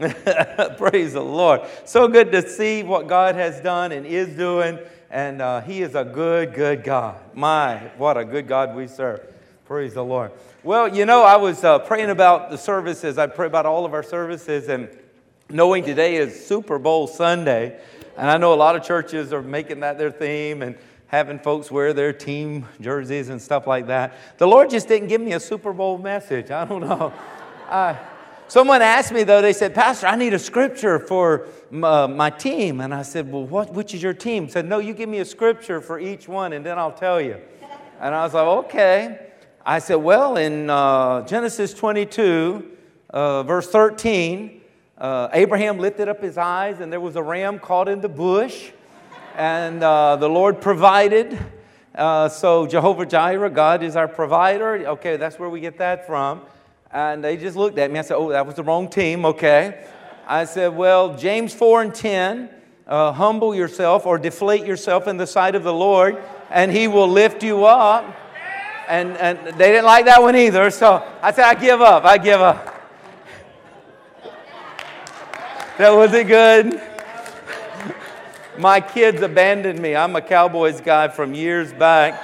Praise the Lord. So good to see what God has done and is doing. And uh, He is a good, good God. My, what a good God we serve. Praise the Lord. Well, you know, I was uh, praying about the services. I pray about all of our services and knowing today is Super Bowl Sunday. And I know a lot of churches are making that their theme and having folks wear their team jerseys and stuff like that. The Lord just didn't give me a Super Bowl message. I don't know. I, Someone asked me though, they said, Pastor, I need a scripture for uh, my team. And I said, Well, what, which is your team? Said, No, you give me a scripture for each one and then I'll tell you. And I was like, Okay. I said, Well, in uh, Genesis 22, uh, verse 13, uh, Abraham lifted up his eyes and there was a ram caught in the bush. And uh, the Lord provided. Uh, so Jehovah Jireh, God is our provider. Okay, that's where we get that from. And they just looked at me. I said, Oh, that was the wrong team, okay. I said, Well, James 4 and 10, uh, humble yourself or deflate yourself in the sight of the Lord, and he will lift you up. And, and they didn't like that one either. So I said, I give up. I give up. That wasn't good. My kids abandoned me. I'm a Cowboys guy from years back,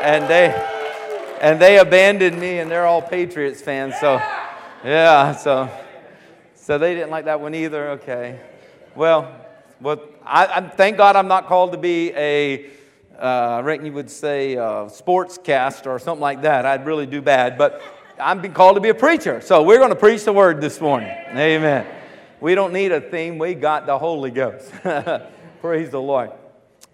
and they and they abandoned me, and they're all Patriots fans. So, yeah, so so they didn't like that one either. Okay, well, well, I, I thank God I'm not called to be a. Uh, I reckon you would say uh, sportscast or something like that. I'd really do bad, but I'm being called to be a preacher. So we're going to preach the word this morning. Amen. We don't need a theme. We got the Holy Ghost. Praise the Lord.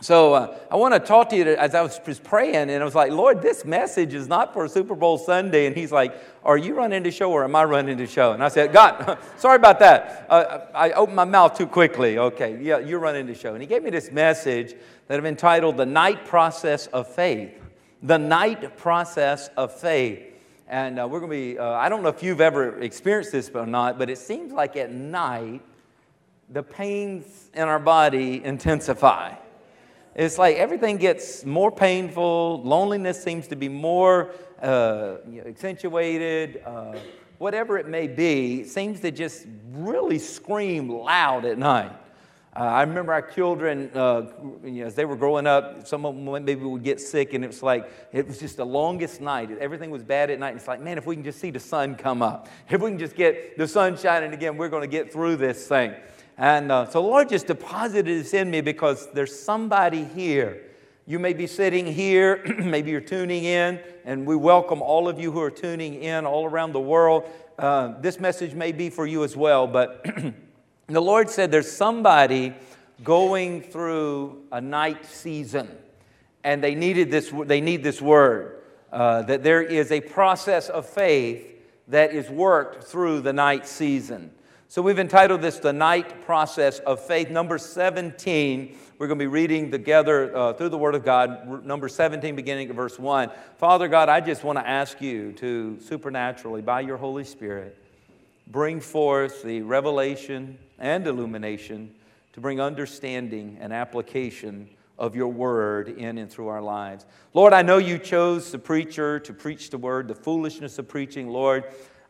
So uh, I want to talk to you as I was just praying, and I was like, Lord, this message is not for Super Bowl Sunday. And He's like, Are you running the show or am I running the show? And I said, God, sorry about that. Uh, I opened my mouth too quickly. Okay, yeah, you're running the show. And He gave me this message that I've entitled The Night Process of Faith. The Night Process of Faith. And uh, we're going to be, uh, I don't know if you've ever experienced this or not, but it seems like at night, the pains in our body intensify. It's like everything gets more painful, loneliness seems to be more uh, accentuated, uh, whatever it may be, it seems to just really scream loud at night. Uh, I remember our children, uh, you know, as they were growing up, some of them maybe would get sick, and it was like, it was just the longest night. Everything was bad at night. It's like, man, if we can just see the sun come up, if we can just get the sun shining again, we're going to get through this thing. And uh, so Lord just deposited this in me because there's somebody here. You may be sitting here, maybe you're tuning in, and we welcome all of you who are tuning in all around the world. Uh, this message may be for you as well, but the Lord said there's somebody going through a night season, and they needed this. They need this word uh, that there is a process of faith that is worked through the night season. So we've entitled this The Night Process of Faith. Numbers 17, we're going to be reading together uh, through the Word of God. Numbers 17, beginning at verse 1. Father God, I just want to ask you to supernaturally, by your Holy Spirit, bring forth the revelation and illumination to bring understanding and application of your word in and through our lives. Lord, I know you chose the preacher to preach the word, the foolishness of preaching. Lord,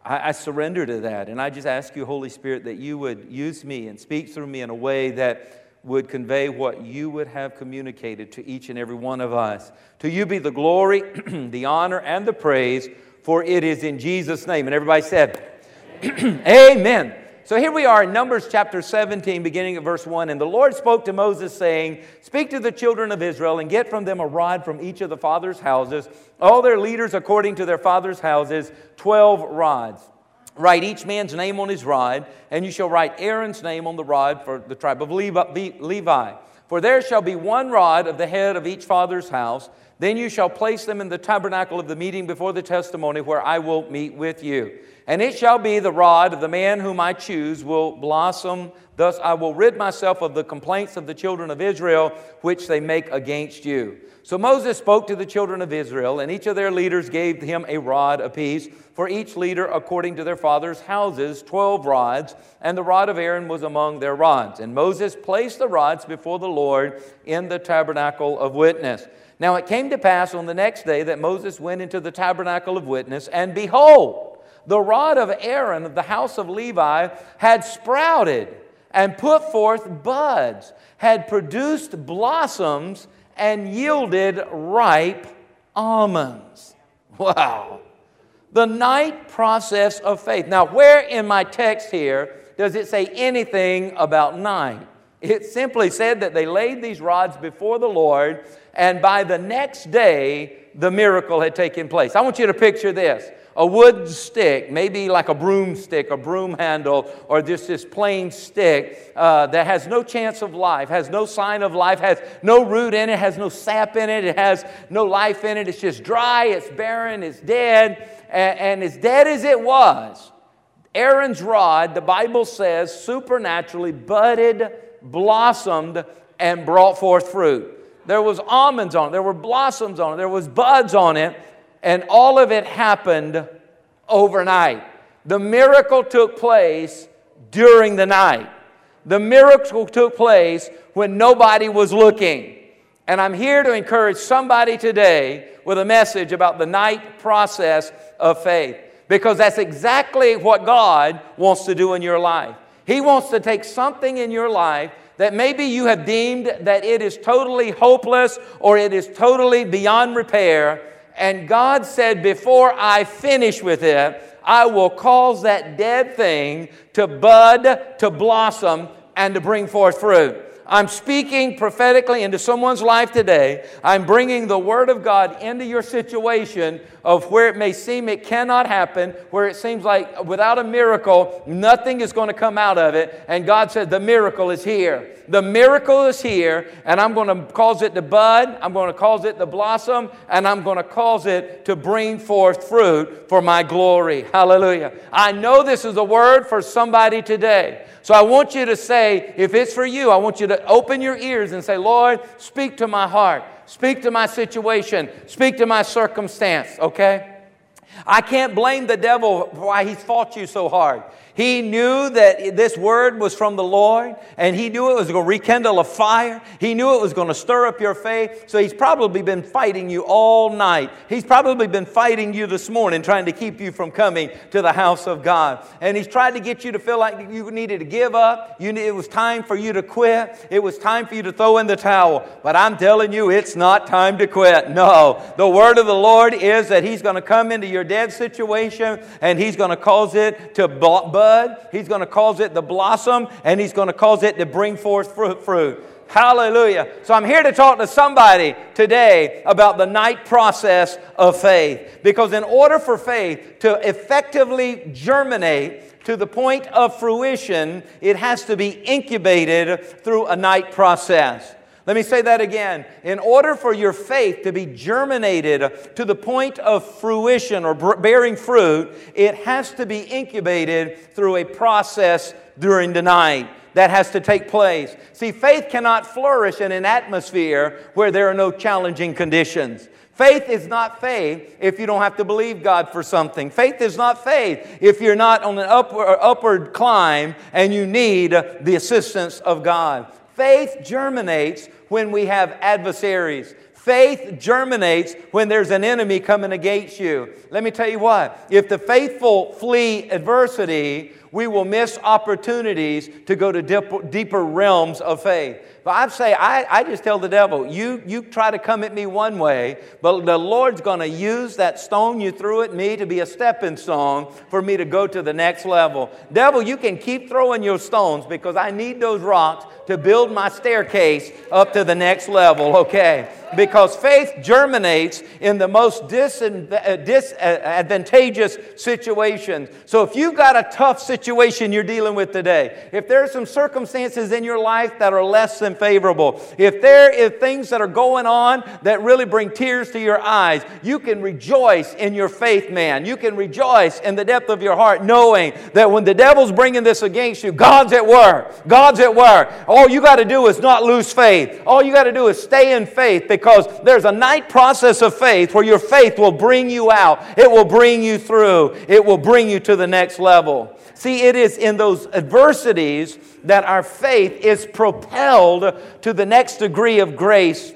I, I surrender to that. And I just ask you, Holy Spirit, that you would use me and speak through me in a way that would convey what you would have communicated to each and every one of us. To you be the glory, the honor, and the praise, for it is in Jesus' name. And everybody said, Amen. So here we are in Numbers chapter 17, beginning at verse 1. And the Lord spoke to Moses, saying, Speak to the children of Israel and get from them a rod from each of the fathers' houses, all their leaders according to their fathers' houses, 12 rods. Write each man's name on his rod, and you shall write Aaron's name on the rod for the tribe of Levi. For there shall be one rod of the head of each father's house. Then you shall place them in the tabernacle of the meeting before the testimony, where I will meet with you. And it shall be the rod of the man whom I choose will blossom. Thus I will rid myself of the complaints of the children of Israel, which they make against you. So Moses spoke to the children of Israel, and each of their leaders gave him a rod apiece, for each leader according to their father's houses, twelve rods, and the rod of Aaron was among their rods. And Moses placed the rods before the Lord in the tabernacle of witness. Now it came to pass on the next day that Moses went into the tabernacle of witness, and behold, the rod of Aaron of the house of Levi had sprouted and put forth buds, had produced blossoms, and yielded ripe almonds. Wow. The night process of faith. Now, where in my text here does it say anything about night? It simply said that they laid these rods before the Lord, and by the next day, the miracle had taken place. I want you to picture this a wood stick, maybe like a broomstick, a broom handle, or just this plain stick uh, that has no chance of life, has no sign of life, has no root in it, has no sap in it, it has no life in it. It's just dry, it's barren, it's dead, and, and as dead as it was, Aaron's rod, the Bible says, supernaturally budded, blossomed, and brought forth fruit. There was almonds on it, there were blossoms on it, there was buds on it, and all of it happened overnight. The miracle took place during the night. The miracle took place when nobody was looking. And I'm here to encourage somebody today with a message about the night process of faith because that's exactly what God wants to do in your life. He wants to take something in your life that maybe you have deemed that it is totally hopeless or it is totally beyond repair and God said, Before I finish with it, I will cause that dead thing to bud, to blossom, and to bring forth fruit. I'm speaking prophetically into someone's life today. I'm bringing the Word of God into your situation of where it may seem it cannot happen, where it seems like without a miracle, nothing is going to come out of it. And God said, The miracle is here. The miracle is here, and I'm going to cause it to bud, I'm going to cause it to blossom, and I'm going to cause it to bring forth fruit for my glory. Hallelujah. I know this is a word for somebody today. So I want you to say, if it's for you, I want you to open your ears and say, Lord, speak to my heart, speak to my situation, speak to my circumstance, okay? I can't blame the devil why he's fought you so hard. He knew that this word was from the Lord, and he knew it was going to rekindle a fire. He knew it was going to stir up your faith. So he's probably been fighting you all night. He's probably been fighting you this morning, trying to keep you from coming to the house of God. And he's tried to get you to feel like you needed to give up. You, it was time for you to quit. It was time for you to throw in the towel. But I'm telling you, it's not time to quit. No. The word of the Lord is that he's going to come into your dead situation and he's going to cause it to bud, He's going to cause it to blossom, and He's going to cause it to bring forth fruit. Hallelujah. So I'm here to talk to somebody today about the night process of faith. Because in order for faith to effectively germinate to the point of fruition, it has to be incubated through a night process. Let me say that again. In order for your faith to be germinated to the point of fruition or bearing fruit, it has to be incubated through a process during the night that has to take place. See, faith cannot flourish in an atmosphere where there are no challenging conditions. Faith is not faith if you don't have to believe God for something. Faith is not faith if you're not on an upward, uh, upward climb and you need the assistance of God. Faith germinates when we have adversaries. Faith germinates when there's an enemy coming against you. Let me tell you what, if the faithful flee adversity, we will miss opportunities to go to dip, deeper realms of faith. But I say, I, I just tell the devil, you, you try to come at me one way, but the Lord's going to use that stone you threw at me to be a stepping stone for me to go to the next level. Devil, you can keep throwing your stones because I need those rocks to build my staircase up to the next level, okay? Because faith germinates in the most disadvantageous uh, uh, situations. So if you've got a tough situation you're dealing with today, if there are some circumstances in your life that are less than favorable, if there are things that are going on that really bring tears to your eyes, you can rejoice in your faith, man. You can rejoice in the depth of your heart, knowing that when the devil's bringing this against you, God's at work. God's at work. All you got to do is not lose faith. All you got to do is stay in faith because there's a night process of faith where your faith will bring you out. It will bring you through. It will bring you to the next level. See, it is in those adversities that our faith is propelled to the next degree of grace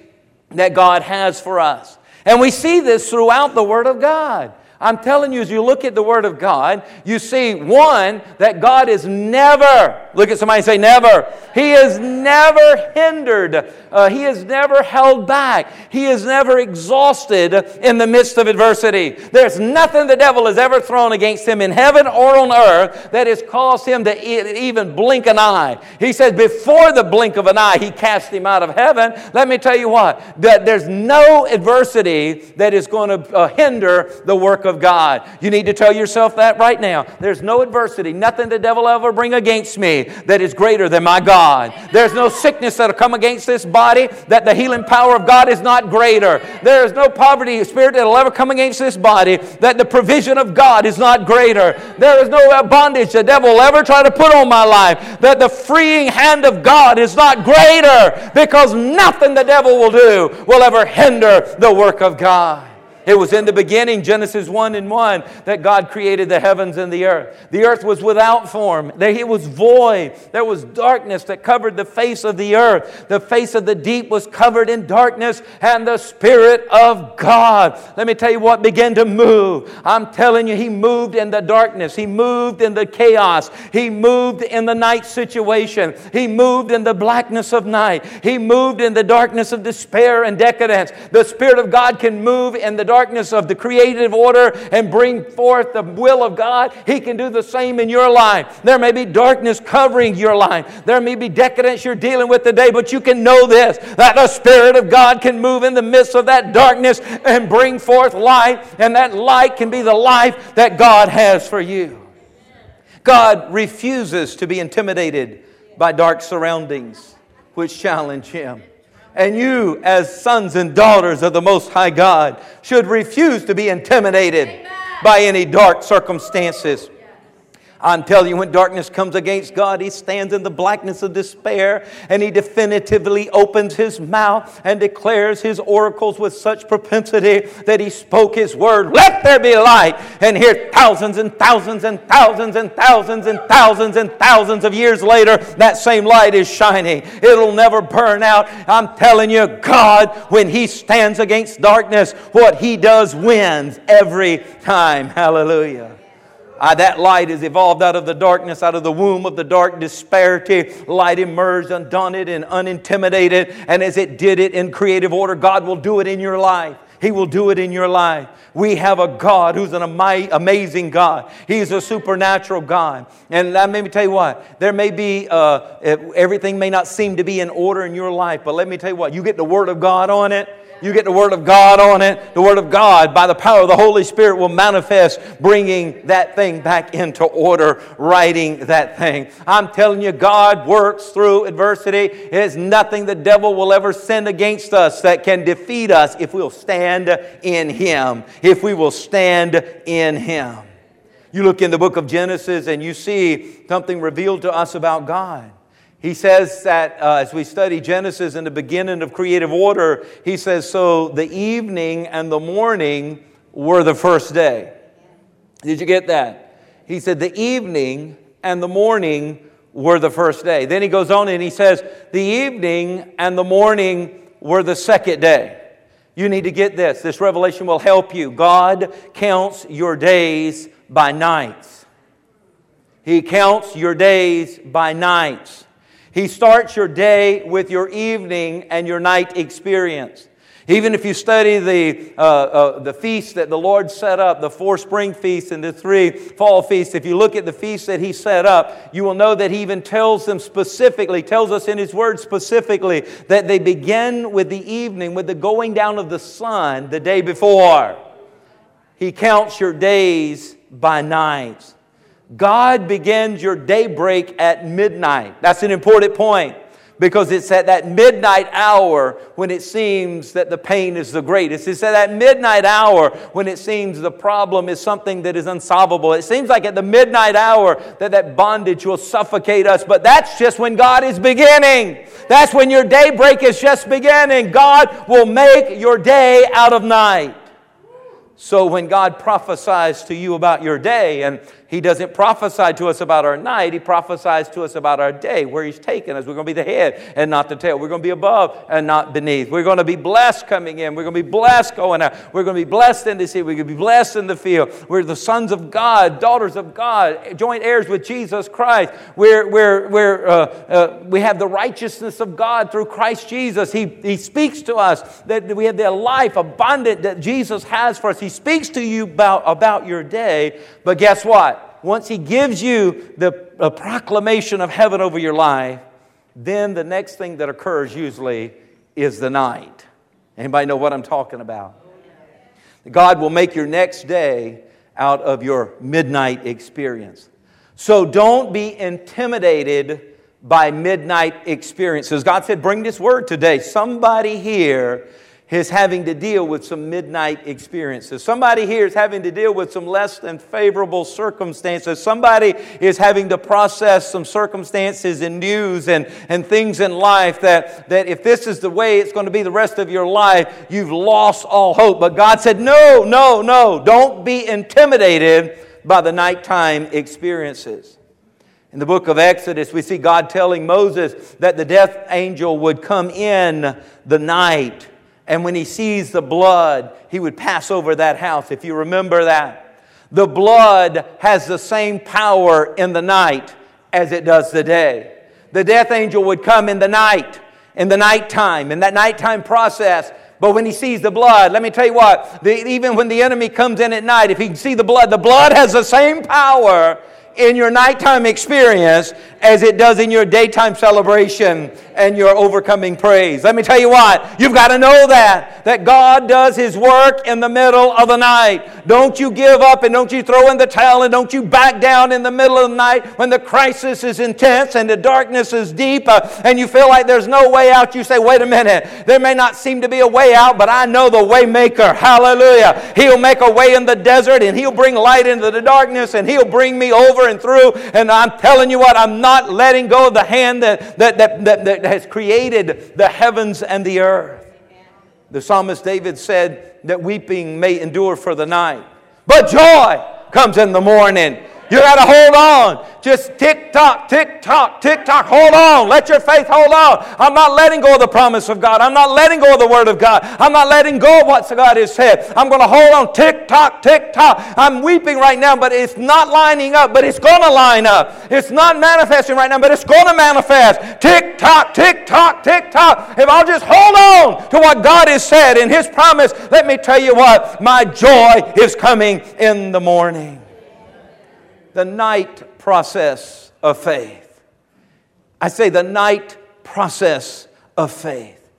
that God has for us. And we see this throughout the Word of God. I'm telling you, as you look at the Word of God, you see one, that God is never, look at somebody and say, never. He is never hindered. Uh, he is never held back. He is never exhausted in the midst of adversity. There's nothing the devil has ever thrown against him in heaven or on earth that has caused him to e- even blink an eye. He says, before the blink of an eye, he cast him out of heaven. Let me tell you what, that there's no adversity that is going to uh, hinder the work of of God. You need to tell yourself that right now. There's no adversity, nothing the devil ever bring against me that is greater than my God. There's no sickness that'll come against this body that the healing power of God is not greater. There is no poverty spirit that'll ever come against this body that the provision of God is not greater. There is no bondage the devil will ever try to put on my life that the freeing hand of God is not greater because nothing the devil will do will ever hinder the work of God. It was in the beginning, Genesis 1 and 1, that God created the heavens and the earth. The earth was without form, it was void. There was darkness that covered the face of the earth. The face of the deep was covered in darkness, and the Spirit of God. Let me tell you what began to move. I'm telling you, He moved in the darkness, He moved in the chaos, He moved in the night situation, He moved in the blackness of night, He moved in the darkness of despair and decadence. The Spirit of God can move in the darkness of the creative order and bring forth the will of God, He can do the same in your life. There may be darkness covering your life, there may be decadence you're dealing with today, but you can know this that the Spirit of God can move in the midst of that darkness and bring forth light, and that light can be the life that God has for you. God refuses to be intimidated by dark surroundings which challenge Him. And you, as sons and daughters of the Most High God, should refuse to be intimidated Amen. by any dark circumstances. I'm telling you, when darkness comes against God, He stands in the blackness of despair and He definitively opens His mouth and declares His oracles with such propensity that He spoke His word, Let there be light. And here, thousands and thousands and thousands and thousands and thousands and thousands of years later, that same light is shining. It'll never burn out. I'm telling you, God, when He stands against darkness, what He does wins every time. Hallelujah. Uh, that light is evolved out of the darkness, out of the womb of the dark disparity. Light emerged undaunted and unintimidated. And as it did it in creative order, God will do it in your life. He will do it in your life. We have a God who's an amazing God. He's a supernatural God. And let me tell you what, there may be, uh, everything may not seem to be in order in your life, but let me tell you what, you get the Word of God on it you get the Word of God on it. The Word of God, by the power of the Holy Spirit, will manifest, bringing that thing back into order, righting that thing. I'm telling you, God works through adversity. There's nothing the devil will ever send against us that can defeat us if we'll stand in Him. If we will stand in Him. You look in the book of Genesis and you see something revealed to us about God. He says that uh, as we study Genesis in the beginning of creative order, he says, So the evening and the morning were the first day. Did you get that? He said, The evening and the morning were the first day. Then he goes on and he says, The evening and the morning were the second day. You need to get this. This revelation will help you. God counts your days by nights. He counts your days by nights. He starts your day with your evening and your night experience. Even if you study the, uh, uh, the feasts that the Lord set up, the four spring feasts and the three fall feasts, if you look at the feasts that He set up, you will know that He even tells them specifically, tells us in His Word specifically, that they begin with the evening, with the going down of the sun the day before. He counts your days by nights. God begins your daybreak at midnight. That's an important point because it's at that midnight hour when it seems that the pain is the greatest. It's at that midnight hour when it seems the problem is something that is unsolvable. It seems like at the midnight hour that that bondage will suffocate us, but that's just when God is beginning. That's when your daybreak is just beginning. God will make your day out of night. So when God prophesies to you about your day and He doesn't prophesy to us about our night, He prophesies to us about our day, where He's taken us. We're going to be the head and not the tail. We're going to be above and not beneath. We're going to be blessed coming in. We're going to be blessed going out. We're going to be blessed in the sea. We're going to be blessed in the field. We're the sons of God, daughters of God, joint heirs with Jesus Christ. We're, we're, we're, uh, uh, we have the righteousness of God through Christ Jesus. He, he speaks to us that we have the life abundant that Jesus has for us. He speaks to you about, about your day, but guess what? Once He gives you the proclamation of heaven over your life, then the next thing that occurs usually is the night. Anybody know what I'm talking about? God will make your next day out of your midnight experience. So don't be intimidated by midnight experiences. God said, Bring this word today. Somebody here is having to deal with some midnight experiences. Somebody here is having to deal with some less than favorable circumstances. Somebody is having to process some circumstances and news and, and things in life that, that if this is the way it's going to be the rest of your life, you've lost all hope. But God said, No, no, no, don't be intimidated by the nighttime experiences. In the book of Exodus, we see God telling Moses that the death angel would come in the night and when he sees the blood, he would pass over that house, if you remember that. The blood has the same power in the night as it does the day. The death angel would come in the night, in the nighttime, in that nighttime process. But when he sees the blood, let me tell you what, the, even when the enemy comes in at night, if he can see the blood, the blood has the same power in your nighttime experience as it does in your daytime celebration and your overcoming praise. Let me tell you what, you've got to know that, that God does His work in the middle of the night. Don't you give up and don't you throw in the towel and don't you back down in the middle of the night when the crisis is intense and the darkness is deep uh, and you feel like there's no way out. You say, wait a minute, there may not seem to be a way out, but I know the way maker. Hallelujah. He'll make a way in the desert and He'll bring light into the darkness and He'll bring me over and through. And I'm telling you what, I'm not letting go of the hand that, that, that, that, that has created the heavens and the earth. The psalmist David said that weeping may endure for the night, but joy comes in the morning. You got to hold on. Just tick tock, tick tock, tick tock. Hold on. Let your faith hold on. I'm not letting go of the promise of God. I'm not letting go of the word of God. I'm not letting go of what God has said. I'm going to hold on. Tick tock, tick tock. I'm weeping right now, but it's not lining up, but it's going to line up. It's not manifesting right now, but it's going to manifest. Tick tock, tick tock, tick tock. If I'll just hold on to what God has said in His promise, let me tell you what, my joy is coming in the morning the night process of faith. I say the night process of faith.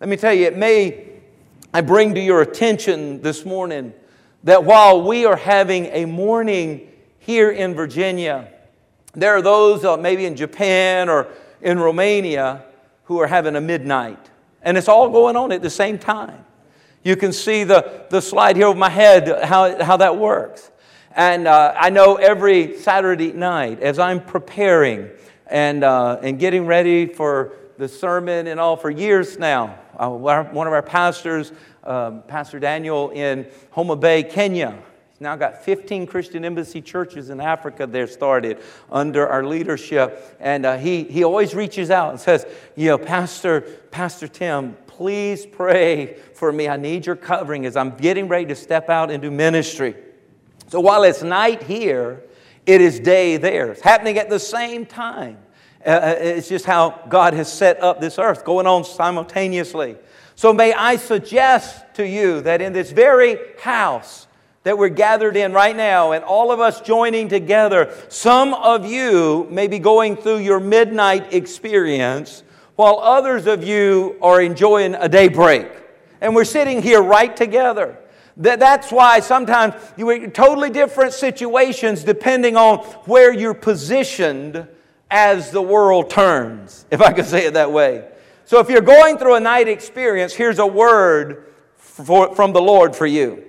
Let me tell you, it may, I bring to your attention this morning that while we are having a morning here in Virginia, there are those uh, maybe in Japan or in Romania who are having a midnight. And it's all going on at the same time. You can see the, the slide here over my head, how, how that works. And uh, I know every Saturday night as I'm preparing and, uh, and getting ready for the sermon and all for years now, uh, one of our pastors, um, Pastor Daniel in Homa Bay, Kenya, he's now got 15 Christian embassy churches in Africa there started under our leadership. And uh, he, he always reaches out and says, you know, Pastor, Pastor Tim, please pray for me. I need your covering as I'm getting ready to step out into ministry. So while it's night here, it is day there. It's happening at the same time. Uh, uh, it's just how God has set up this earth, going on simultaneously. So may I suggest to you that in this very house that we're gathered in right now, and all of us joining together, some of you may be going through your midnight experience, while others of you are enjoying a daybreak. And we're sitting here right together. That's why sometimes you are totally different situations depending on where you're positioned as the world turns, if I could say it that way. So if you're going through a night experience, here's a word for, from the Lord for you.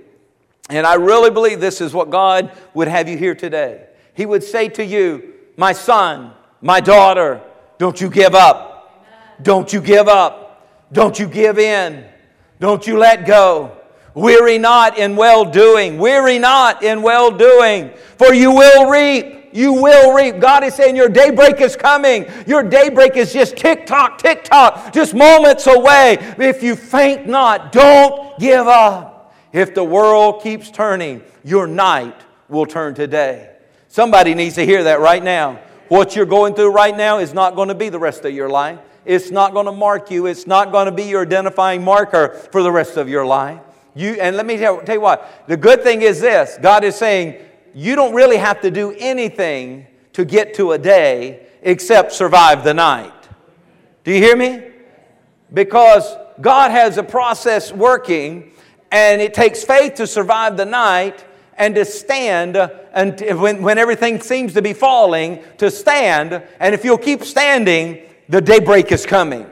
And I really believe this is what God would have you hear today. He would say to you, My son, my daughter, don't you give up. Don't you give up. Don't you give in. Don't you let go. Weary not in well doing. Weary not in well doing, for you will reap. You will reap. God is saying your daybreak is coming. Your daybreak is just tick tock, tick tock, just moments away. If you faint not, don't give up. If the world keeps turning, your night will turn to day. Somebody needs to hear that right now. What you're going through right now is not going to be the rest of your life. It's not going to mark you. It's not going to be your identifying marker for the rest of your life. You, and let me tell, tell you what, the good thing is this God is saying, you don't really have to do anything to get to a day except survive the night. Do you hear me? Because God has a process working, and it takes faith to survive the night and to stand and when, when everything seems to be falling, to stand. And if you'll keep standing, the daybreak is coming.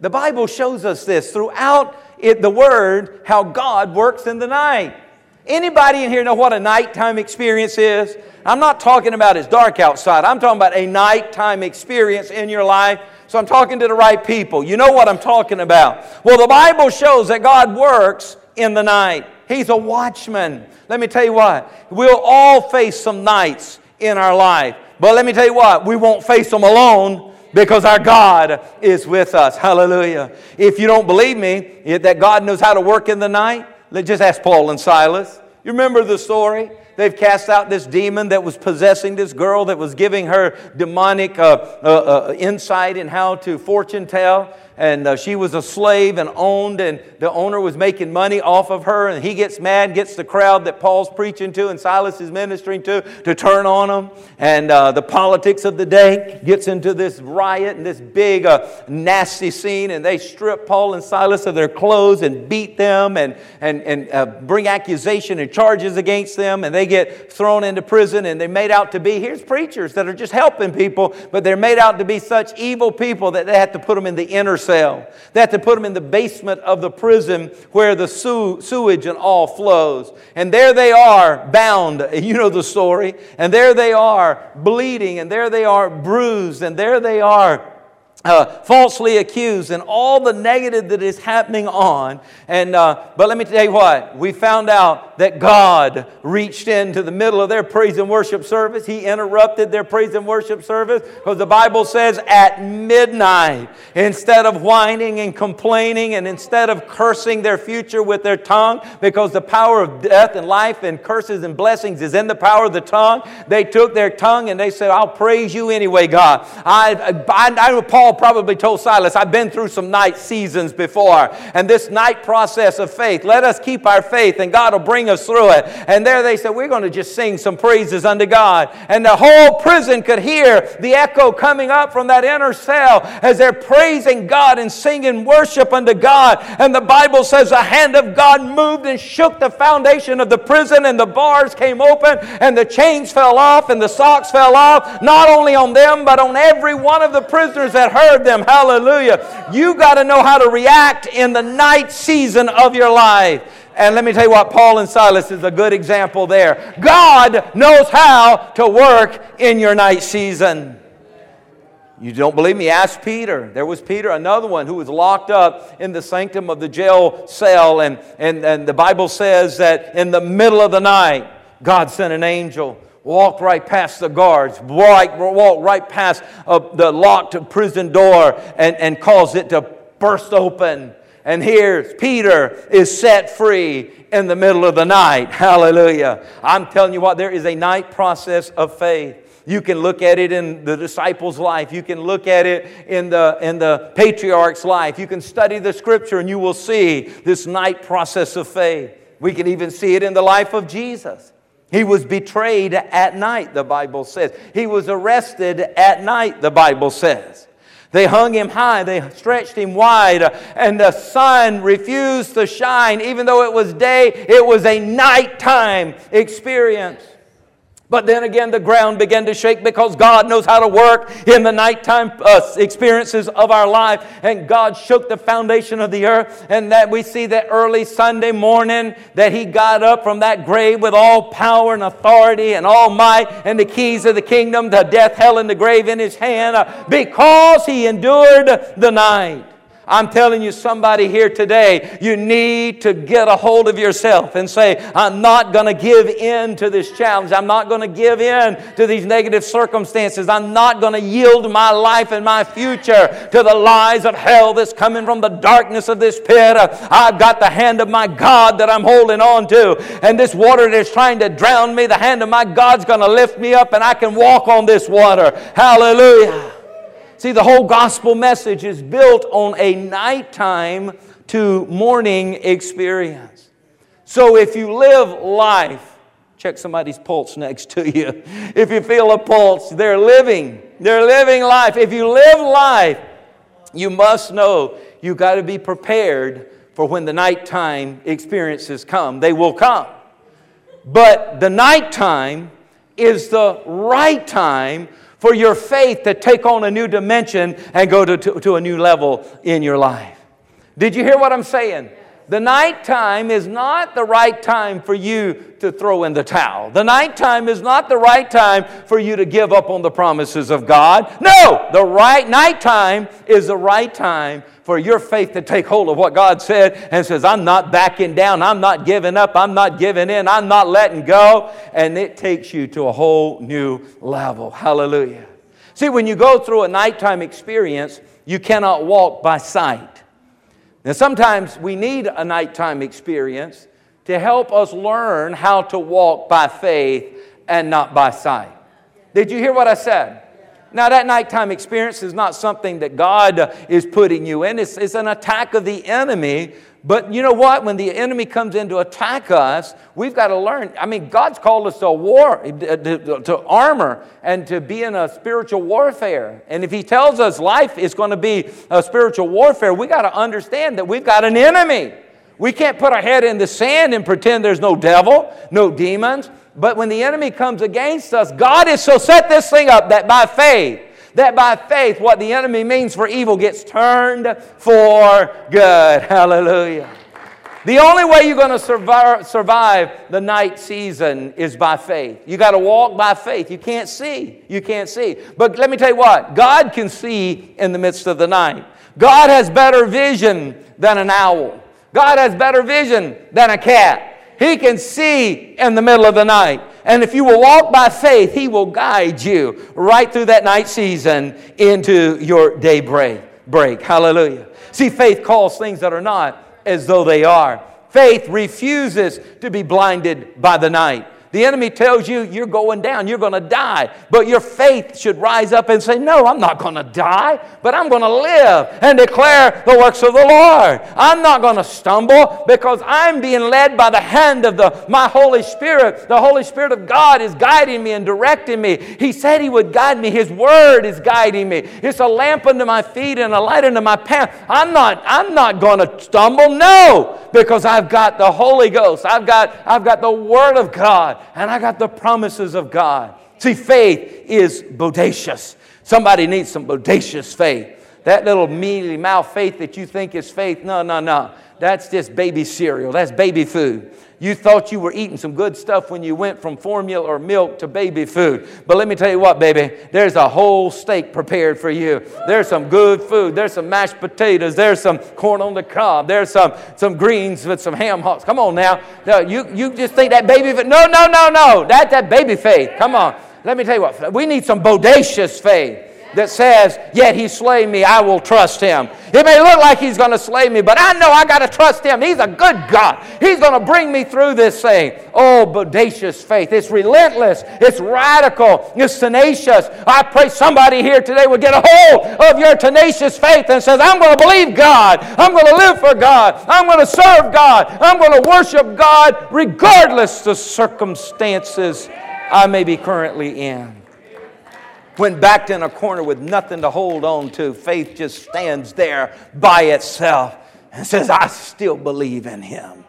The Bible shows us this throughout it, the Word, how God works in the night. Anybody in here know what a nighttime experience is? I'm not talking about it's dark outside. I'm talking about a nighttime experience in your life. So I'm talking to the right people. You know what I'm talking about. Well, the Bible shows that God works in the night. He's a watchman. Let me tell you what, we'll all face some nights in our life. But let me tell you what, we won't face them alone because our God is with us. Hallelujah. If you don't believe me that God knows how to work in the night, just ask Paul and Silas. You remember the story? They've cast out this demon that was possessing this girl, that was giving her demonic uh, uh, uh, insight in how to fortune tell and uh, she was a slave and owned, and the owner was making money off of her. And he gets mad, gets the crowd that Paul's preaching to and Silas is ministering to to turn on him. And uh, the politics of the day gets into this riot and this big, uh, nasty scene. And they strip Paul and Silas of their clothes and beat them and, and, and uh, bring accusation and charges against them. And they get thrown into prison. And they're made out to be here's preachers that are just helping people, but they're made out to be such evil people that they have to put them in the inner cell. They had to put them in the basement of the prison where the sewage and all flows. And there they are, bound. You know the story. And there they are, bleeding. And there they are, bruised. And there they are, uh, falsely accused and all the negative that is happening on. And, uh, but let me tell you what, we found out that God reached into the middle of their praise and worship service. He interrupted their praise and worship service because the Bible says at midnight, instead of whining and complaining and instead of cursing their future with their tongue, because the power of death and life and curses and blessings is in the power of the tongue, they took their tongue and they said, I'll praise you anyway, God. I, I, I Paul Paul probably told Silas, I've been through some night seasons before, and this night process of faith, let us keep our faith, and God will bring us through it. And there they said, We're going to just sing some praises unto God. And the whole prison could hear the echo coming up from that inner cell as they're praising God and singing worship unto God. And the Bible says the hand of God moved and shook the foundation of the prison, and the bars came open, and the chains fell off, and the socks fell off, not only on them, but on every one of the prisoners that heard heard them. Hallelujah. You got to know how to react in the night season of your life. And let me tell you what, Paul and Silas is a good example there. God knows how to work in your night season. You don't believe me? Ask Peter. There was Peter, another one who was locked up in the sanctum of the jail cell. And, and, and the Bible says that in the middle of the night, God sent an angel walked right past the guards, walk, right past uh, the locked prison door and, and caused it to burst open. And here Peter is set free in the middle of the night. Hallelujah. I'm telling you what, there is a night process of faith. You can look at it in the disciples' life. You can look at it in the, in the patriarch's life. You can study the scripture and you will see this night process of faith. We can even see it in the life of Jesus. He was betrayed at night, the Bible says. He was arrested at night, the Bible says. They hung him high, they stretched him wide, and the sun refused to shine. Even though it was day, it was a nighttime experience. But then again, the ground began to shake because God knows how to work in the nighttime uh, experiences of our life. And God shook the foundation of the earth. And that we see that early Sunday morning that He got up from that grave with all power and authority and all might and the keys of the kingdom, the death, hell, and the grave in His hand uh, because He endured the night. I'm telling you, somebody here today, you need to get a hold of yourself and say, I'm not going to give in to this challenge. I'm not going to give in to these negative circumstances. I'm not going to yield my life and my future to the lies of hell that's coming from the darkness of this pit. I've got the hand of my God that I'm holding on to. And this water that's trying to drown me, the hand of my God's going to lift me up and I can walk on this water. Hallelujah. See, the whole gospel message is built on a nighttime to morning experience. So if you live life, check somebody's pulse next to you. If you feel a pulse, they're living. They're living life. If you live life, you must know you got to be prepared for when the nighttime experiences come. They will come. But the nighttime is the right time for your faith to take on a new dimension and go to, to, to a new level in your life. Did you hear what I'm saying? The nighttime is not the right time for you to throw in the towel. The nighttime is not the right time for you to give up on the promises of God. No, the right nighttime is the right time for your faith to take hold of what God said and says, I'm not backing down, I'm not giving up, I'm not giving in, I'm not letting go. And it takes you to a whole new level. Hallelujah. See, when you go through a nighttime experience, you cannot walk by sight. Now, sometimes we need a nighttime experience to help us learn how to walk by faith and not by sight. Did you hear what I said? Now, that nighttime experience is not something that God is putting you in, it's, it's an attack of the enemy. But you know what? When the enemy comes in to attack us, we've got to learn. I mean, God's called us to war, uh, to, to armor, and to be in a spiritual warfare. And if He tells us life is going to be a spiritual warfare, we got to understand that we've got an enemy. We can't put our head in the sand and pretend there's no devil, no demons. But when the enemy comes against us, God is so set this thing up that by faith, that by faith, what the enemy means for evil gets turned for good. Hallelujah. The only way you're going to survive, survive the night season is by faith. You got to walk by faith. You can't see. You can't see. But let me tell you what God can see in the midst of the night. God has better vision than an owl, God has better vision than a cat. He can see in the middle of the night. And if you will walk by faith, He will guide you right through that night season into your daybreak. Break. Hallelujah. See, faith calls things that are not as though they are. Faith refuses to be blinded by the night. The enemy tells you you're going down, you're going to die. But your faith should rise up and say, No, I'm not going to die, but I'm going to live and declare the works of the Lord. I'm not going to stumble because I'm being led by the hand of the, my Holy Spirit. The Holy Spirit of God is guiding me and directing me. He said He would guide me. His Word is guiding me. It's a lamp unto my feet and a light unto my path. I'm not, I'm not going to stumble, no, because I've got the Holy Ghost. I've got, I've got the Word of God and I got the promises of God. See, faith is bodacious. Somebody needs some bodacious faith. That little mealy mouth faith that you think is faith, no, no, no. That's just baby cereal. That's baby food. You thought you were eating some good stuff when you went from formula or milk to baby food. But let me tell you what, baby, there's a whole steak prepared for you. There's some good food. There's some mashed potatoes. There's some corn on the cob. There's some, some greens with some ham hocks. Come on now. No, you, you just think that baby faith. No, no, no, no. That's that baby faith. Come on. Let me tell you what. We need some bodacious faith that says, Yet he slay me, I will trust him. It may look like he's going to slay me, but I know I got to trust him. He's a good God. He's going to bring me through this thing. Oh, bodacious faith. It's relentless, it's radical, it's tenacious. I pray somebody here today will get a hold of your tenacious faith and says, I'm going to believe God. I'm going to live for God. I'm going to serve God. I'm going to worship God regardless the circumstances I may be currently in when backed in a corner with nothing to hold on to, faith just stands there by itself and says, I still believe in him.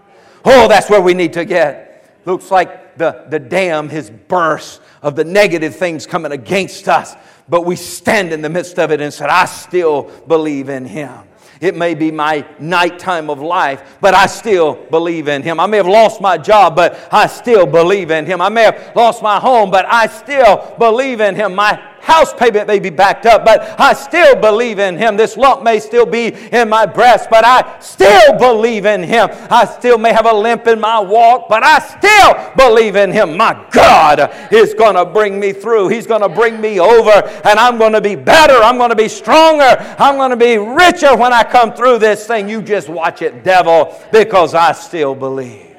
Oh, that's where we need to get. Looks like the, the dam has burst of the negative things coming against us, but we stand in the midst of it and said, I still believe in him. It may be my nighttime of life, but I still believe in Him. I may have lost my job, but I still believe in Him. I may have lost my home, but I still believe in Him. My house payment may be backed up, but I still believe in Him. This lump may still be in my breast, but I still believe in Him. I still may have a limp in my walk, but I still believe in Him. My God is going to bring me through. He's going to bring me over, and I'm going to be better. I'm going to be stronger. I'm going to be richer when I come through this thing. You just watch it, devil, because I still believe.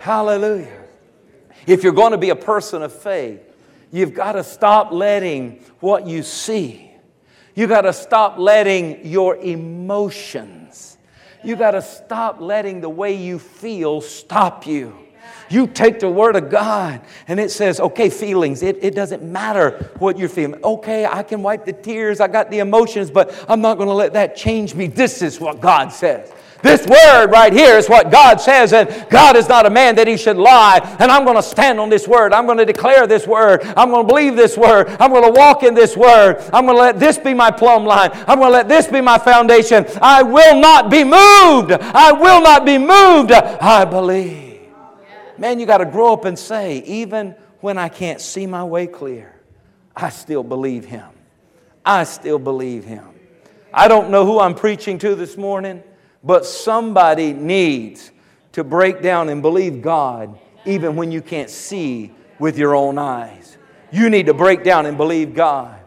Hallelujah. If you're going to be a person of faith, you've got to stop letting what you see, you got to stop letting your emotions, you got to stop letting the way you feel stop you. You take the Word of God and it says, okay, feelings, it, it doesn't matter what you're feeling. Okay, I can wipe the tears, I got the emotions, but I'm not going to let that change me. This is what God says. This word right here is what God says, and God is not a man that he should lie. And I'm going to stand on this word. I'm going to declare this word. I'm going to believe this word. I'm going to walk in this word. I'm going to let this be my plumb line. I'm going to let this be my foundation. I will not be moved. I will not be moved. I believe. Man, you got to grow up and say, even when I can't see my way clear, I still believe him. I still believe him. I don't know who I'm preaching to this morning. But somebody needs to break down and believe God even when you can't see with your own eyes. You need to break down and believe God.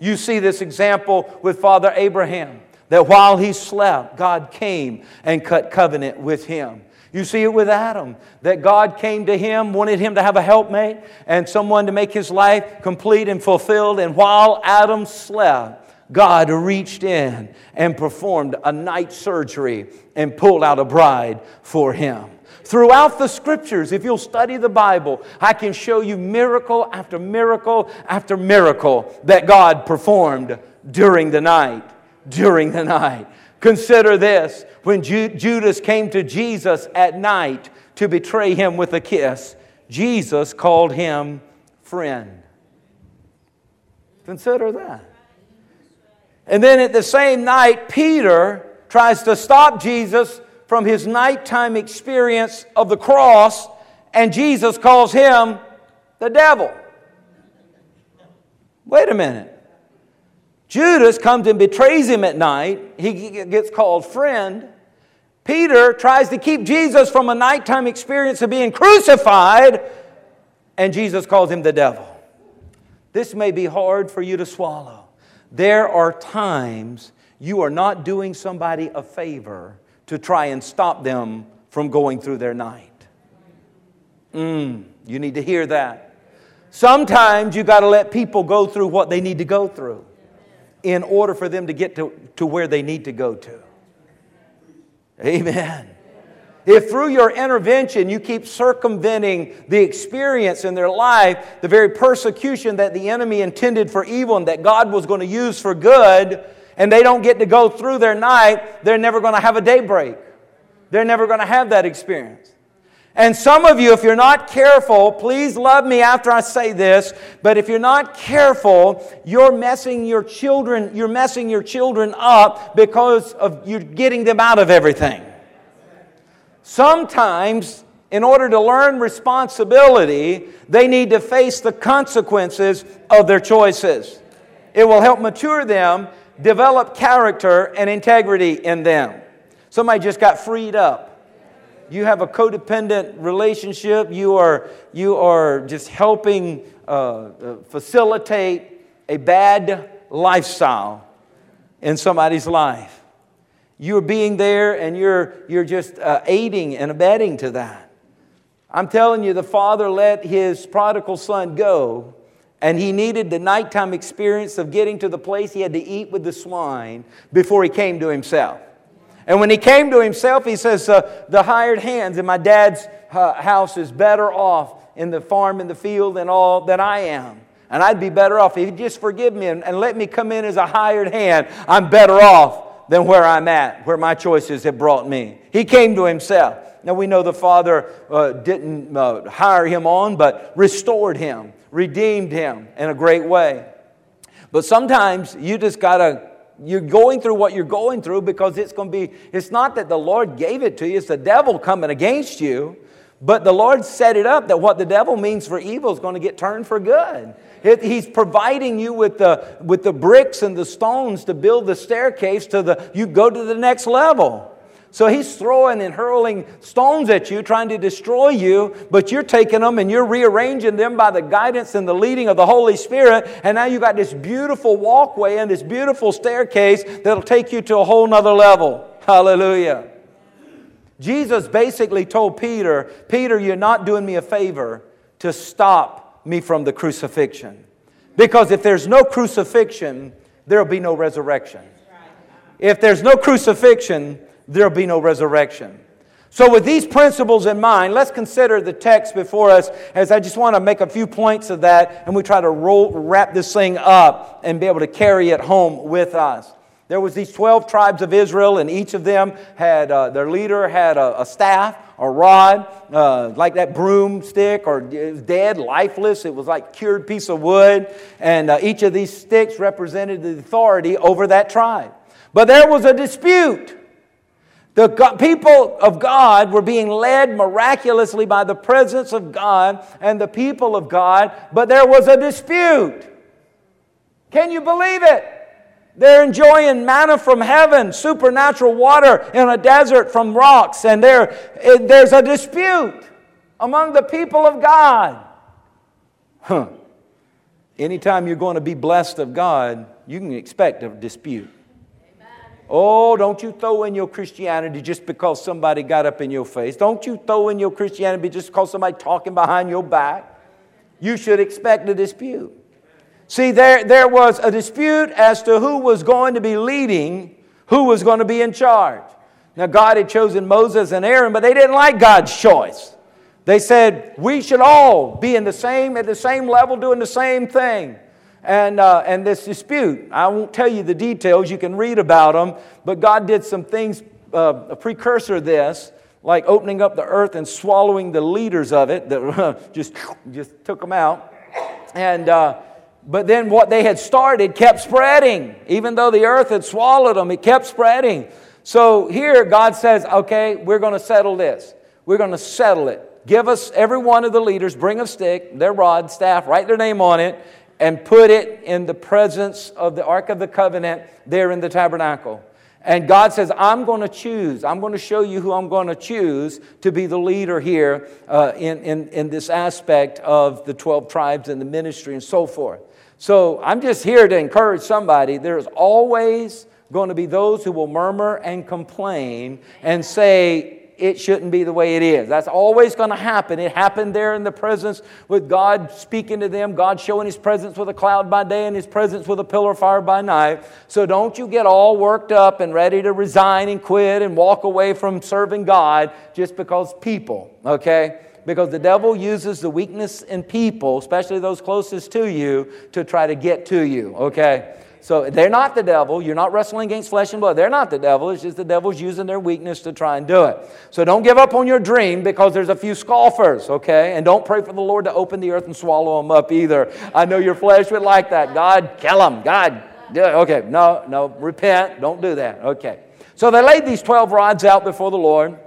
You see this example with Father Abraham, that while he slept, God came and cut covenant with him. You see it with Adam, that God came to him, wanted him to have a helpmate and someone to make his life complete and fulfilled. And while Adam slept, God reached in and performed a night surgery and pulled out a bride for him. Throughout the scriptures, if you'll study the Bible, I can show you miracle after miracle after miracle that God performed during the night. During the night. Consider this when Ju- Judas came to Jesus at night to betray him with a kiss, Jesus called him friend. Consider that. And then at the same night, Peter tries to stop Jesus from his nighttime experience of the cross, and Jesus calls him the devil. Wait a minute. Judas comes and betrays him at night. He gets called friend. Peter tries to keep Jesus from a nighttime experience of being crucified, and Jesus calls him the devil. This may be hard for you to swallow. There are times you are not doing somebody a favor to try and stop them from going through their night. Mm, you need to hear that. Sometimes you got to let people go through what they need to go through in order for them to get to, to where they need to go to. Amen. If through your intervention you keep circumventing the experience in their life, the very persecution that the enemy intended for evil and that God was going to use for good, and they don't get to go through their night, they're never going to have a daybreak. They're never going to have that experience. And some of you, if you're not careful, please love me after I say this, but if you're not careful, you're messing your children, you're messing your children up because of you're getting them out of everything. Sometimes, in order to learn responsibility, they need to face the consequences of their choices. It will help mature them, develop character and integrity in them. Somebody just got freed up. You have a codependent relationship. You are, you are just helping uh, uh facilitate a bad lifestyle in somebody's life. You're being there and you're, you're just uh, aiding and abetting to that. I'm telling you, the father let his prodigal son go, and he needed the nighttime experience of getting to the place he had to eat with the swine before he came to himself. And when he came to himself, he says, uh, The hired hands in my dad's uh, house is better off in the farm, in the field, and all than I am. And I'd be better off if you'd just forgive me and, and let me come in as a hired hand. I'm better off than where I'm at, where my choices have brought me. He came to himself. Now we know the Father uh, didn't uh, hire him on, but restored him, redeemed him in a great way. But sometimes you just gotta, you're going through what you're going through because it's gonna be, it's not that the Lord gave it to you, it's the devil coming against you. But the Lord set it up that what the devil means for evil is going to get turned for good. It, he's providing you with the, with the bricks and the stones to build the staircase to the, you go to the next level. So he's throwing and hurling stones at you, trying to destroy you, but you're taking them and you're rearranging them by the guidance and the leading of the Holy Spirit. And now you've got this beautiful walkway and this beautiful staircase that'll take you to a whole nother level. Hallelujah. Jesus basically told Peter, Peter, you're not doing me a favor to stop me from the crucifixion. Because if there's no crucifixion, there'll be no resurrection. If there's no crucifixion, there'll be no resurrection. So, with these principles in mind, let's consider the text before us as I just want to make a few points of that and we try to roll, wrap this thing up and be able to carry it home with us. There was these 12 tribes of Israel, and each of them had, uh, their leader had a, a staff, a rod, uh, like that broomstick, or dead, lifeless. It was like cured piece of wood. And uh, each of these sticks represented the authority over that tribe. But there was a dispute. The people of God were being led miraculously by the presence of God and the people of God, but there was a dispute. Can you believe it? They're enjoying manna from heaven, supernatural water in a desert from rocks, and there, eh, there's a dispute among the people of God. Huh. Anytime you're going to be blessed of God, you can expect a dispute. Oh, don't you throw in your Christianity just because somebody got up in your face. Don't you throw in your Christianity just because somebody talking behind your back. You should expect a dispute. See, there, there was a dispute as to who was going to be leading, who was going to be in charge. Now, God had chosen Moses and Aaron, but they didn't like God's choice. They said, We should all be in the same, at the same level, doing the same thing and, uh, and this dispute. I won't tell you the details, you can read about them, but God did some things, uh, a precursor of this, like opening up the earth and swallowing the leaders of it, that just, just took them out. And, uh, but then what they had started kept spreading. Even though the earth had swallowed them, it kept spreading. So here God says, okay, we're going to settle this. We're going to settle it. Give us, every one of the leaders, bring a stick, their rod, staff, write their name on it, and put it in the presence of the Ark of the Covenant there in the tabernacle. And God says, I'm going to choose. I'm going to show you who I'm going to choose to be the leader here uh, in, in, in this aspect of the 12 tribes and the ministry and so forth. So I'm just here to encourage somebody. There's always going to be those who will murmur and complain and say, it shouldn't be the way it is. That's always going to happen. It happened there in the presence with God speaking to them, God showing His presence with a cloud by day and His presence with a pillar of fire by night. So don't you get all worked up and ready to resign and quit and walk away from serving God just because people, okay? Because the devil uses the weakness in people, especially those closest to you, to try to get to you, okay? So they're not the devil. You're not wrestling against flesh and blood. They're not the devil. It's just the devil's using their weakness to try and do it. So don't give up on your dream because there's a few scoffers, okay? And don't pray for the Lord to open the earth and swallow them up either. I know your flesh would like that. God, kill them. God, okay. No, no, repent. Don't do that. Okay. So they laid these 12 rods out before the Lord.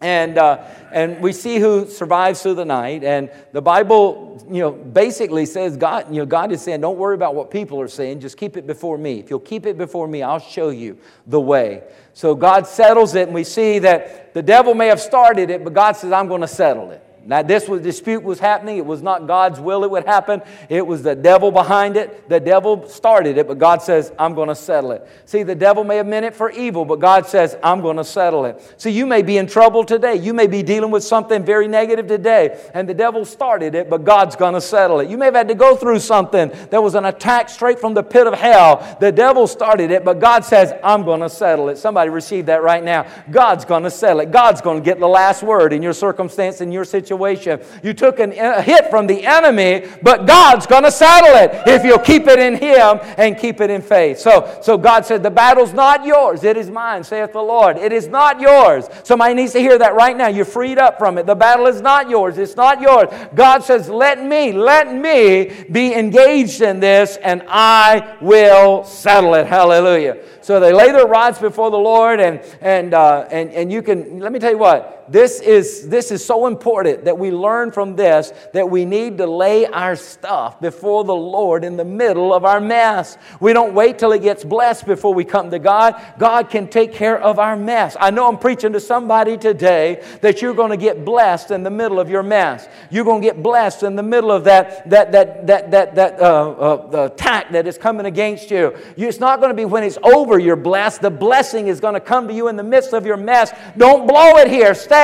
And, uh, and we see who survives through the night. And the Bible, you know, basically says God, you know, God is saying, don't worry about what people are saying. Just keep it before me. If you'll keep it before me, I'll show you the way. So God settles it, and we see that the devil may have started it, but God says, I'm going to settle it. Now, this was dispute was happening. It was not God's will it would happen. It was the devil behind it. The devil started it, but God says, I'm going to settle it. See, the devil may have meant it for evil, but God says, I'm going to settle it. See, you may be in trouble today. You may be dealing with something very negative today, and the devil started it, but God's going to settle it. You may have had to go through something that was an attack straight from the pit of hell. The devil started it, but God says, I'm going to settle it. Somebody receive that right now. God's going to settle it. God's going to get the last word in your circumstance, in your situation situation. You took an, a hit from the enemy, but God's going to settle it if you'll keep it in Him and keep it in faith. So, so God said, The battle's not yours, it is mine, saith the Lord. It is not yours. Somebody needs to hear that right now. You're freed up from it. The battle is not yours, it's not yours. God says, Let me, let me be engaged in this, and I will settle it. Hallelujah. So they lay their rods before the Lord, and, and, uh, and, and you can, let me tell you what, this is, this is so important that we learn from this that we need to lay our stuff before the Lord in the middle of our mess. We don't wait till it gets blessed before we come to God. God can take care of our mess. I know I'm preaching to somebody today that you're going to get blessed in the middle of your mess. You're going to get blessed in the middle of that, that, that, that, that, that uh, uh, attack that is coming against you. It's not going to be when it's over you're blessed. The blessing is going to come to you in the midst of your mess. Don't blow it here. Stay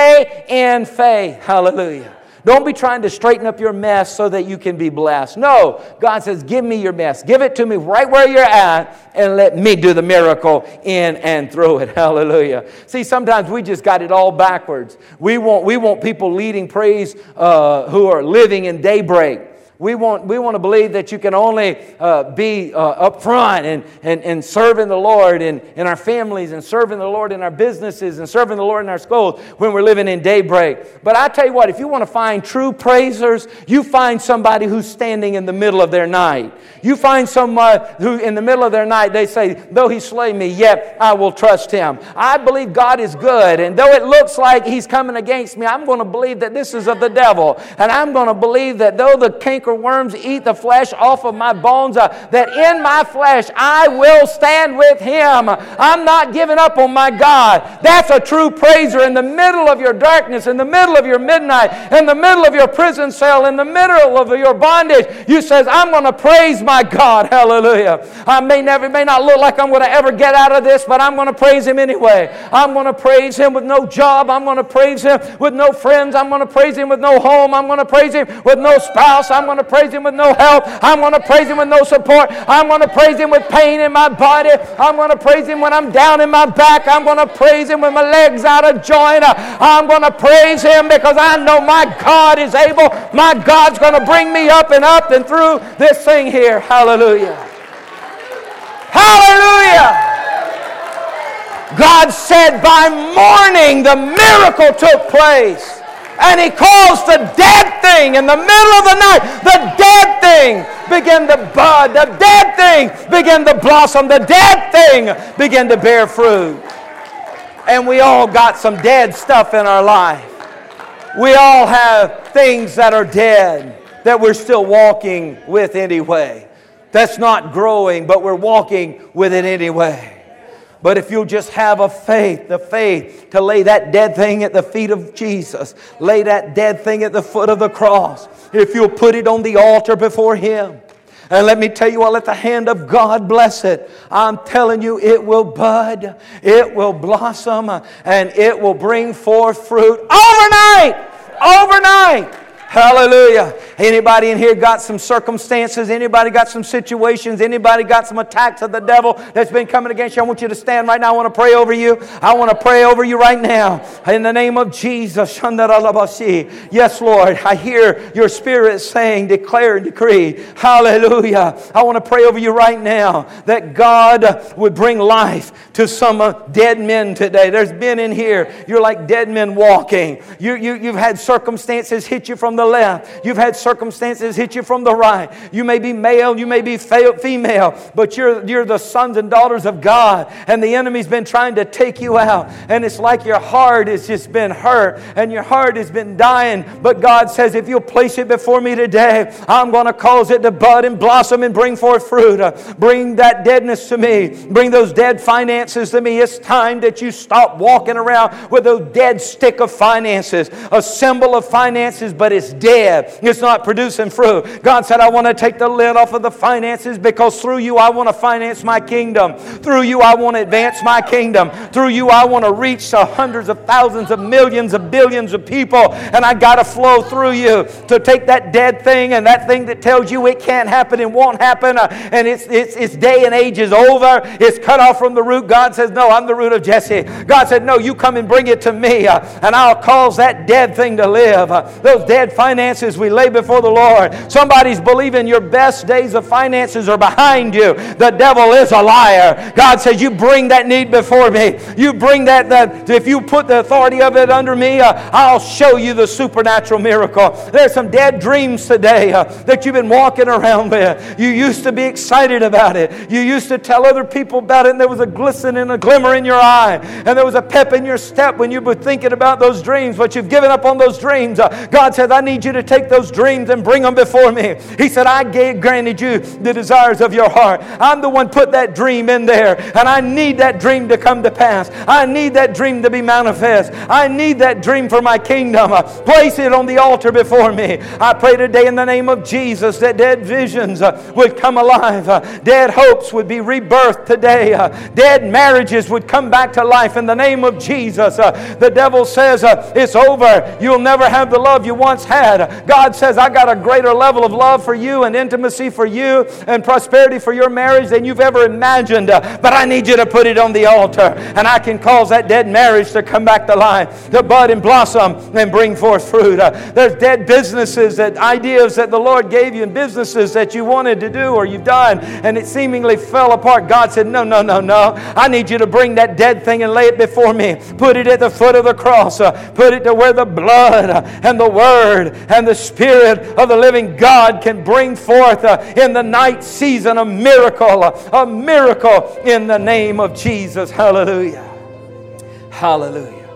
in faith. Hallelujah. Don't be trying to straighten up your mess so that you can be blessed. No, God says, Give me your mess. Give it to me right where you're at and let me do the miracle in and through it. Hallelujah. See, sometimes we just got it all backwards. We want, we want people leading praise uh, who are living in daybreak. We want, we want to believe that you can only uh, be uh, up front and, and, and serving the Lord in, in our families and serving the Lord in our businesses and serving the Lord in our schools when we're living in daybreak. But I tell you what, if you want to find true praisers, you find somebody who's standing in the middle of their night. You find someone who, in the middle of their night, they say, Though he slay me, yet I will trust him. I believe God is good, and though it looks like he's coming against me, I'm going to believe that this is of the devil. And I'm going to believe that though the canker worms eat the flesh off of my bones, uh, that in my flesh I will stand with him. I'm not giving up on my God. That's a true praiser in the middle of your darkness, in the middle of your midnight, in the middle of your prison cell, in the middle of your bondage. You says, I'm going to praise my God. Hallelujah. I may never, may not look like I'm going to ever get out of this, but I'm going to praise him anyway. I'm going to praise him with no job. I'm going to praise him with no friends. I'm going to praise him with no home. I'm going to praise him with no spouse. I'm going to praise Him with no help. I'm going to praise Him with no support. I'm going to praise Him with pain in my body. I'm going to praise Him when I'm down in my back. I'm going to praise Him with my legs out of joint. I'm going to praise Him because I know my God is able. My God's going to bring me up and up and through this thing here. Hallelujah. Hallelujah. God said by morning the miracle took place and he calls the dead thing in the middle of the night. The dead thing began to bud. The dead thing began to blossom. The dead thing began to bear fruit. And we all got some dead stuff in our life. We all have things that are dead that we're still walking with anyway. That's not growing, but we're walking with it anyway. But if you'll just have a faith, the faith to lay that dead thing at the feet of Jesus, lay that dead thing at the foot of the cross, if you'll put it on the altar before Him, and let me tell you, I'll let the hand of God bless it. I'm telling you, it will bud, it will blossom, and it will bring forth fruit overnight. Overnight. Hallelujah. Anybody in here got some circumstances? Anybody got some situations? Anybody got some attacks of the devil that's been coming against you? I want you to stand right now. I want to pray over you. I want to pray over you right now. In the name of Jesus. Yes, Lord. I hear your spirit saying, declare and decree. Hallelujah. I want to pray over you right now that God would bring life to some uh, dead men today. There's been in here, you're like dead men walking. You, you, you've had circumstances hit you from the left. You've had circumstances hit you from the right. You may be male, you may be female, but you're, you're the sons and daughters of God, and the enemy's been trying to take you out. And it's like your heart has just been hurt and your heart has been dying. But God says, if you'll place it before me today, I'm going to cause it to bud and blossom and bring forth fruit. Bring that deadness to me. Bring those dead finances to me. It's time that you stop walking around with a dead stick of finances, a symbol of finances, but it's dead. It's not producing fruit. God said, I want to take the lid off of the finances because through you I want to finance my kingdom. Through you I want to advance my kingdom. Through you I want to reach to hundreds of thousands of millions of billions of people. And I got to flow through you to take that dead thing and that thing that tells you it can't happen and won't happen and it's, it's, its day and age is over. It's cut off from the root. God says, No, I'm the root of Jesse. God said, No, you come and bring it to me uh, and I'll cause that dead thing to live. Uh, those dead finances we lay before the Lord. Somebody's believing your best days of finances are behind you. The devil is a liar. God says, You bring that need before me. You bring that, that if you put the authority of it under me, uh, I'll show you the supernatural miracle. There's some dead dreams today uh, that you've been walking around with. You used to be excited about it. You used to tell other people about it, and there was a glisten and a glimmer in your eye, and there was a pep in your step when you were thinking about those dreams, but you've given up on those dreams. Uh, God says, I need you to take those dreams and bring them before me. He said, I gave, granted you the desires of your heart. I'm the one put that dream in there, and I need that dream to come to pass. I need that dream to be manifest. I need that dream for my kingdom. Place it on the altar before me. I pray today in the name of Jesus that dead visions uh, would come alive, uh, dead hopes would be rebirthed today, uh, dead marriages would come back to life in the name of Jesus. The devil says it's over. You'll never have the love you once had. God says, I got a greater level of love for you and intimacy for you and prosperity for your marriage than you've ever imagined. but I need you to put it on the altar, and I can cause that dead marriage to come back to life, to bud and blossom and bring forth fruit. There's dead businesses, that ideas that the Lord gave you, and businesses that you wanted to do or you've done, and it seemingly fell apart. God said, No, no, no, no. I need you to bring that dead thing and lay it before me. Put it at the foot of the cross. Put it to where the blood and the word and the spirit of the living God can bring forth uh, in the night season a miracle, uh, a miracle in the name of Jesus. Hallelujah. Hallelujah.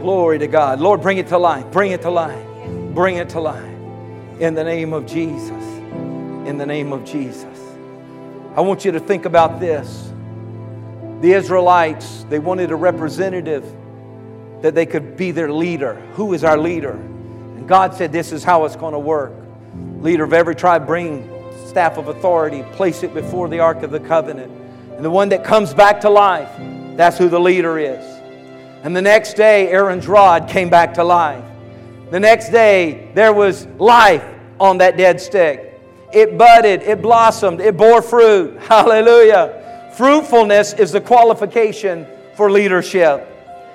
Glory to God. Lord, bring it to life. Bring it to life. Bring it to life. In the name of Jesus. In the name of Jesus. I want you to think about this. The Israelites, they wanted a representative that they could be their leader. Who is our leader? God said, This is how it's going to work. Leader of every tribe, bring staff of authority, place it before the Ark of the Covenant. And the one that comes back to life, that's who the leader is. And the next day, Aaron's rod came back to life. The next day, there was life on that dead stick. It budded, it blossomed, it bore fruit. Hallelujah. Fruitfulness is the qualification for leadership.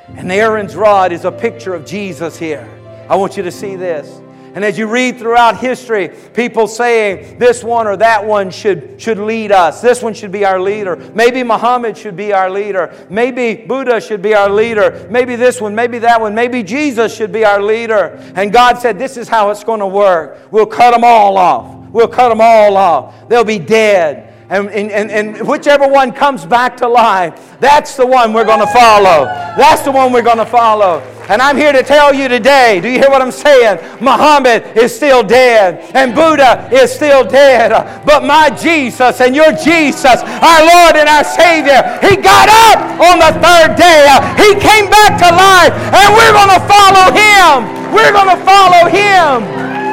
And Aaron's rod is a picture of Jesus here. I want you to see this. And as you read throughout history, people saying this one or that one should, should lead us. This one should be our leader. Maybe Muhammad should be our leader. Maybe Buddha should be our leader. Maybe this one, maybe that one. Maybe Jesus should be our leader. And God said, This is how it's going to work. We'll cut them all off. We'll cut them all off. They'll be dead. And, and, and, whichever one comes back to life, that's the one we're going to follow. That's the one we're going to follow. And I'm here to tell you today, do you hear what I'm saying? Muhammad is still dead, and Buddha is still dead. But my Jesus and your Jesus, our Lord and our Savior, He got up on the third day. He came back to life, and we're going to follow Him. We're going to follow Him.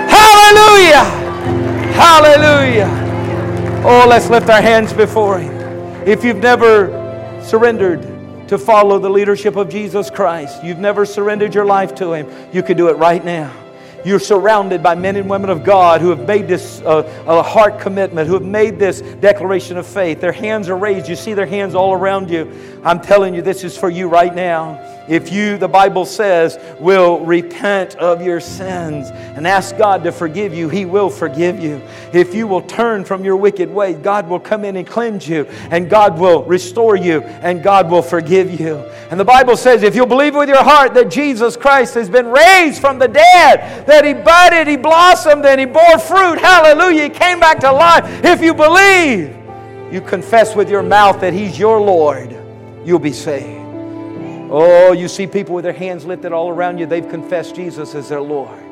Hallelujah. Hallelujah. Oh, let's lift our hands before Him. If you've never surrendered, to follow the leadership of Jesus Christ, you've never surrendered your life to Him, you can do it right now. You're surrounded by men and women of God who have made this uh, a heart commitment, who have made this declaration of faith. Their hands are raised. You see their hands all around you. I'm telling you, this is for you right now. If you, the Bible says, will repent of your sins and ask God to forgive you, He will forgive you. If you will turn from your wicked way, God will come in and cleanse you, and God will restore you, and God will forgive you. And the Bible says, if you'll believe with your heart that Jesus Christ has been raised from the dead, that He budded, He blossomed, and He bore fruit, hallelujah, He came back to life. If you believe, you confess with your mouth that He's your Lord, you'll be saved. Oh, you see people with their hands lifted all around you. They've confessed Jesus as their Lord.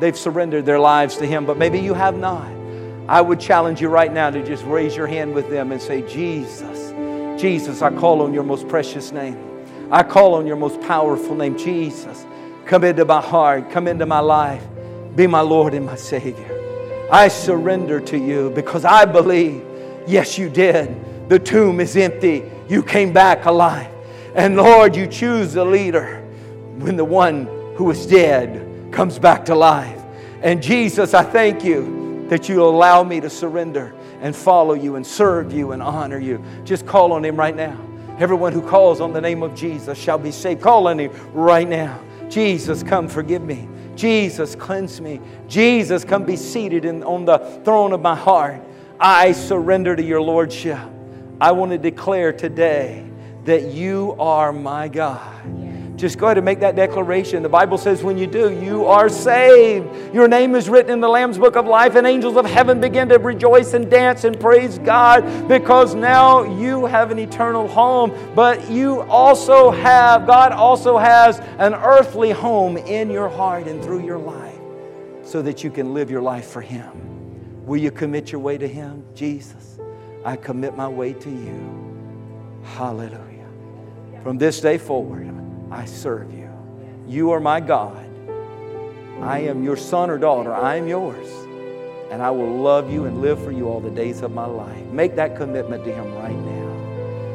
They've surrendered their lives to Him, but maybe you have not. I would challenge you right now to just raise your hand with them and say, Jesus, Jesus, I call on your most precious name. I call on your most powerful name, Jesus. Come into my heart, come into my life. Be my Lord and my Savior. I surrender to you because I believe, yes, you did. The tomb is empty. You came back alive. And Lord, you choose the leader when the one who is dead comes back to life. And Jesus, I thank you that you allow me to surrender and follow you and serve you and honor you. Just call on him right now. Everyone who calls on the name of Jesus shall be saved. Call on him right now. Jesus, come forgive me. Jesus, cleanse me. Jesus, come be seated in, on the throne of my heart. I surrender to your Lordship. I want to declare today that you are my God. Just go ahead and make that declaration. The Bible says when you do, you are saved. Your name is written in the Lamb's book of life, and angels of heaven begin to rejoice and dance and praise God because now you have an eternal home. But you also have, God also has an earthly home in your heart and through your life so that you can live your life for Him. Will you commit your way to Him? Jesus, I commit my way to you. Hallelujah. From this day forward, I serve you. You are my God. I am your son or daughter. I am yours. And I will love you and live for you all the days of my life. Make that commitment to Him right now.